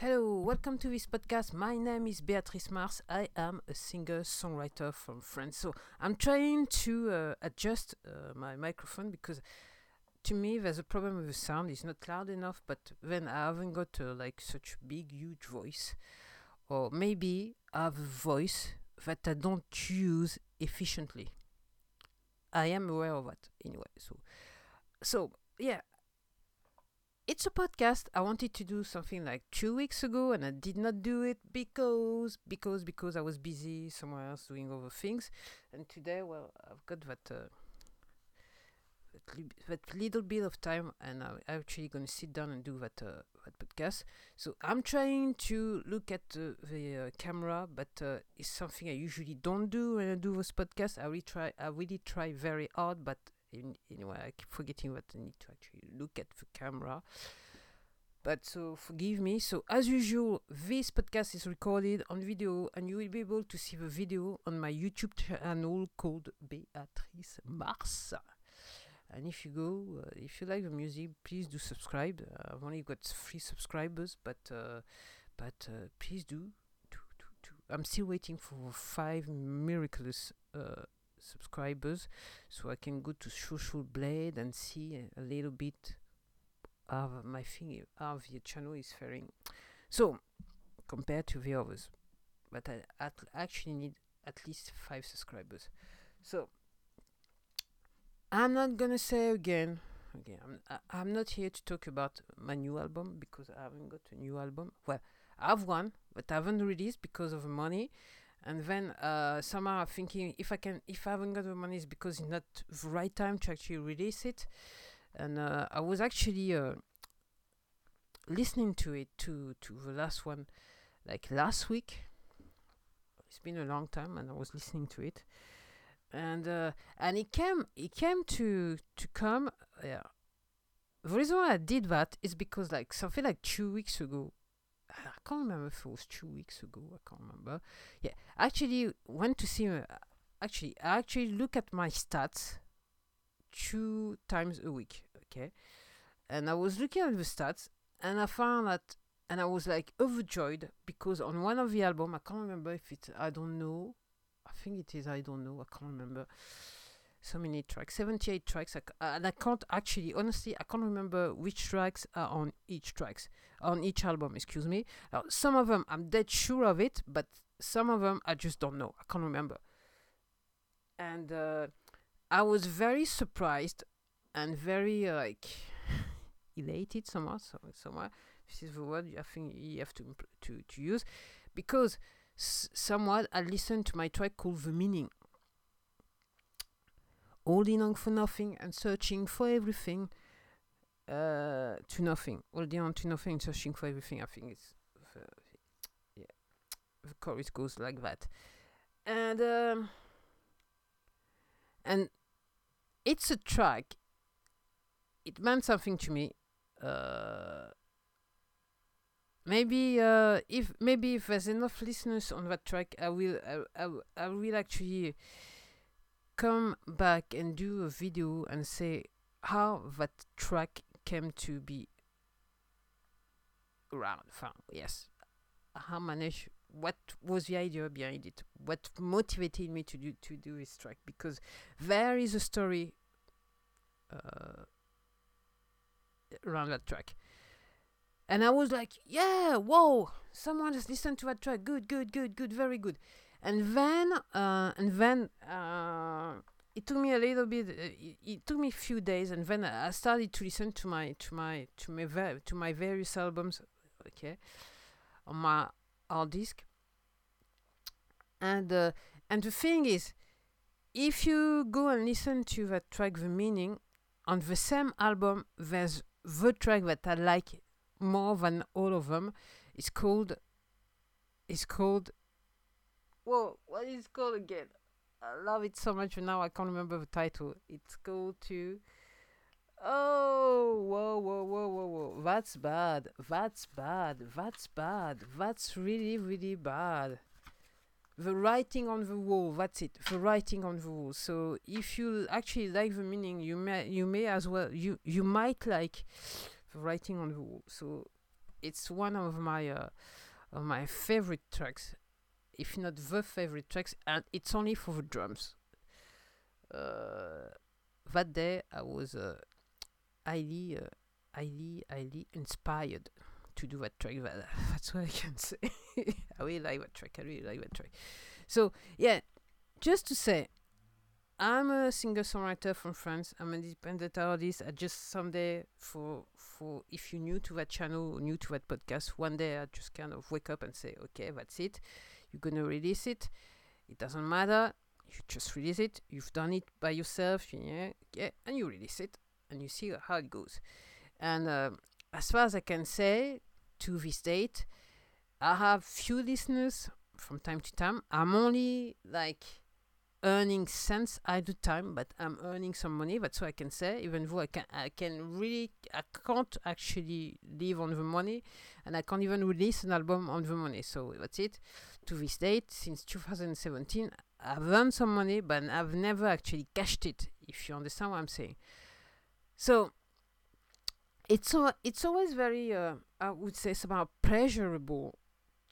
Hello, welcome to this podcast. My name is Beatrice Mars. I am a singer songwriter from France. So I'm trying to uh, adjust uh, my microphone because to me there's a problem with the sound. It's not loud enough, but then I haven't got uh, like such big, huge voice, or maybe I have a voice that I don't use efficiently. I am aware of that anyway. So, so yeah, it's a podcast. I wanted to do something like two weeks ago, and I did not do it because because because I was busy somewhere else doing other things. And today, well, I've got that uh, that, li- that little bit of time, and I'm actually going to sit down and do that uh, that podcast. So I'm trying to look at uh, the uh, camera, but uh, it's something I usually don't do when I do this podcast. I really try. I really try very hard, but anyway, I keep forgetting that I need to actually look at the camera. But so forgive me. So as usual, this podcast is recorded on video, and you will be able to see the video on my YouTube channel called Beatrice Mars. And if you go, uh, if you like the music, please do subscribe. Uh, I've only got three subscribers, but uh, but uh, please do. I'm still waiting for five miraculous uh, subscribers so I can go to Social Blade and see a little bit of my thing, how the channel is faring. So, compared to the others, but I at actually need at least five subscribers. So, I'm not gonna say again. okay I'm, I, I'm not here to talk about my new album because I haven't got a new album. Well, I have one, but I haven't released because of money and then uh, somehow thinking if I can, if I haven't got the money, it's because it's not the right time to actually release it. And uh, I was actually uh, listening to it to to the last one, like last week. It's been a long time, and I was listening to it, and uh, and it came it came to to come. Yeah, the reason why I did that is because like something like two weeks ago, I can't remember if it was two weeks ago. I can't remember. Yeah, actually went to see. Uh, actually, I actually look at my stats two times a week. Okay, and I was looking at the stats, and I found that, and I was like overjoyed because on one of the album, I can't remember if it's I don't know. I think it is I don't know. I can't remember. So many tracks, 78 tracks, I c- and I can't actually, honestly, I can't remember which tracks are on each tracks on each album. Excuse me. Now, some of them I'm dead sure of it, but some of them I just don't know. I can't remember. And uh, I was very surprised and very uh, like elated somehow. So somewhere this is the word I think you have to to to use because s- somewhat I listened to my track called "The Meaning." Holding on for nothing and searching for everything uh, to nothing. Holding on to nothing, searching for everything. I think it's the, yeah, the chorus goes like that, and um, and it's a track. It meant something to me. Uh, maybe uh, if maybe if there's enough listeners on that track, I will I I will actually come back and do a video and say how that track came to be around. Yes, how managed. What was the idea behind it? What motivated me to do to do this track? Because there is a story uh, around that track, and I was like, "Yeah, whoa! Someone has listened to that track. Good, good, good, good, very good." And then, uh, and then. Uh, it took me a little bit uh, it, it took me a few days and then i started to listen to my to my to my va- to my various albums okay on my hard disk and uh, and the thing is if you go and listen to that track the meaning on the same album there's the track that i like more than all of them it's called it's called whoa what is it called again I love it so much, now I can't remember the title. It's called to. Oh, whoa, whoa, whoa, whoa, whoa. That's bad. That's bad. That's bad. That's really, really bad. The writing on the wall. That's it. The writing on the wall. So if you actually like the meaning, you may, you may as well, you, you might like the writing on the wall. So it's one of my uh, of my favorite tracks, if not the favorite tracks, and it's only for the drums. Uh, that day I was uh, highly, uh, highly, highly inspired to do that track. That, that's what I can say. I really like that track. I really like that track. So yeah, just to say, I'm a singer songwriter from France. I'm an independent artist. I just someday for for if you're new to that channel, new to that podcast, one day I just kind of wake up and say, okay, that's it. You're gonna release it. It doesn't matter. You just release it. You've done it by yourself, yeah, yeah, and you release it, and you see how it goes. And uh, as far as I can say, to this date, I have few listeners from time to time. I'm only like earning cents at the time, but I'm earning some money. That's what I can say. Even though I can, I can really, I can't actually live on the money, and I can't even release an album on the money. So that's it. To this date, since 2017, I've earned some money, but I've never actually cashed it. If you understand what I'm saying. So it's it's always very, uh, I would say, somehow pleasurable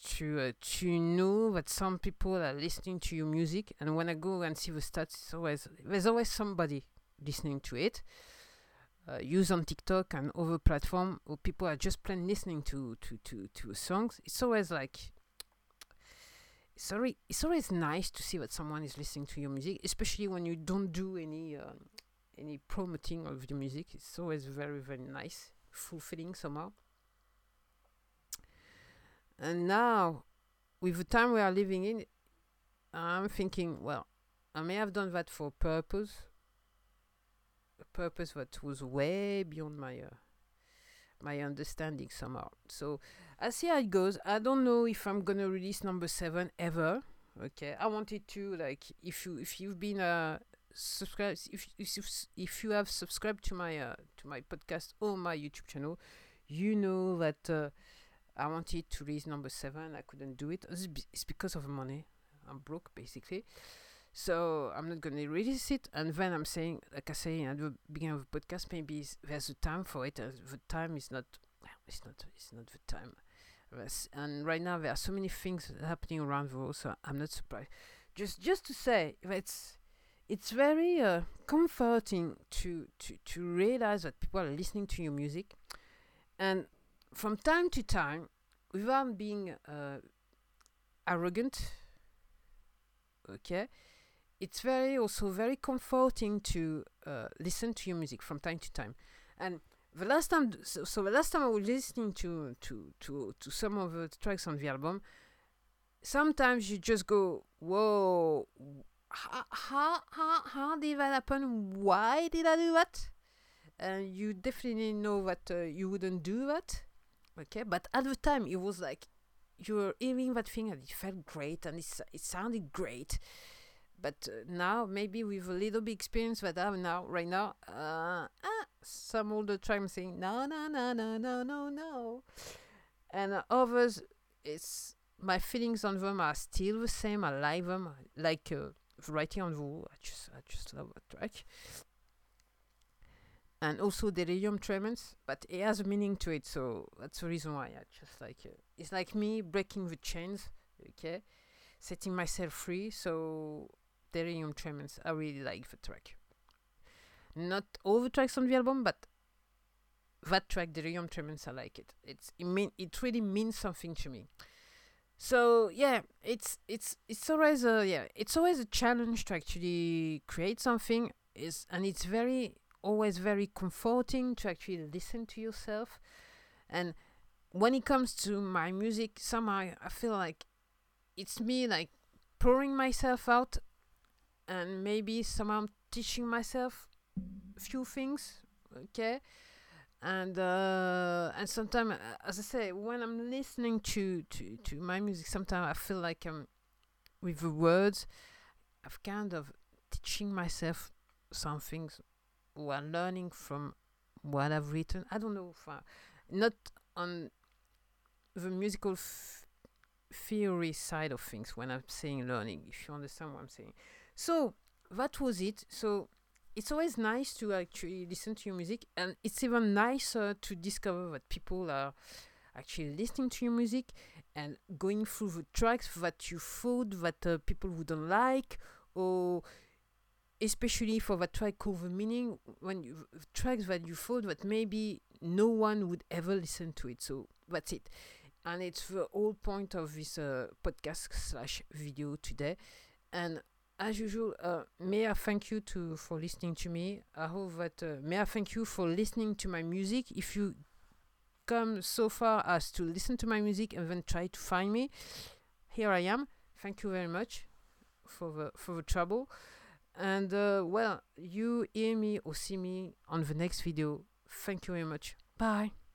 to uh, to know that some people are listening to your music and when i go and see the stats it's always there's always somebody listening to it uh, use on tiktok and other platform where people are just plain listening to to to to songs it's always like it's always, it's always nice to see that someone is listening to your music especially when you don't do any uh, any promoting of your music it's always very very nice fulfilling somehow and now, with the time we are living in, I'm thinking, well, I may have done that for a purpose, a purpose that was way beyond my uh, my understanding somehow. So I see how it goes. I don't know if I'm gonna release number seven ever. Okay, I wanted to like if you if you've been uh subscribed if if if you have subscribed to my uh to my podcast or my YouTube channel, you know that. Uh, I wanted to release number seven. I couldn't do it. It's because of money. I'm broke basically. So I'm not gonna release it. And then I'm saying, like I say at the beginning of the podcast, maybe there's a time for it. And the time is not. It's not. It's not the time. And right now there are so many things happening around the world, so I'm not surprised. Just just to say, it's it's very uh, comforting to to to realize that people are listening to your music, and from time to time, without being uh, arrogant, okay, it's very also very comforting to uh, listen to your music from time to time. And the last time, so, so, the last time I was listening to to to to some of the tracks on the album, sometimes you just go, "Whoa, how how how, how did that happen? Why did I do that?" And you definitely know that uh, you wouldn't do that okay but at the time it was like you were hearing that thing and it felt great and it's, it sounded great but uh, now maybe with a little bit experience that I have now right now uh, some older time saying no no no no no no no and uh, others it's my feelings on them are still the same I like them like uh, writing on the wall I just I just love that track and also delirium tremens, but it has a meaning to it, so that's the reason why I just like it. It's like me breaking the chains, okay, setting myself free. So delirium tremens, I really like the track. Not all the tracks on the album, but that track, delirium tremens, I like it. It's it mean it really means something to me. So yeah, it's it's it's always a yeah, it's always a challenge to actually create something. Is and it's very always very comforting to actually listen to yourself. And when it comes to my music, somehow I feel like it's me like pouring myself out and maybe somehow teaching myself few things, okay? And uh, and sometimes, uh, as I say, when I'm listening to, to, to my music, sometimes I feel like I'm with the words, I've kind of teaching myself some things while learning from what I've written. I don't know if I, not on the musical f- theory side of things when I'm saying learning, if you understand what I'm saying. So that was it. So it's always nice to actually listen to your music, and it's even nicer to discover that people are actually listening to your music and going through the tracks that you thought that uh, people wouldn't like or especially for that track called the meaning when you tracks that you thought that maybe no one would ever listen to it. So that's it. And it's the whole point of this uh, podcast slash video today. And as usual uh, may i thank you to for listening to me. I hope that uh, may i thank you for listening to my music. If you come so far as to listen to my music and then try to find me here i am. Thank you very much for the for the trouble. And uh, well you hear me or see me on the next video. Thank you very much. Bye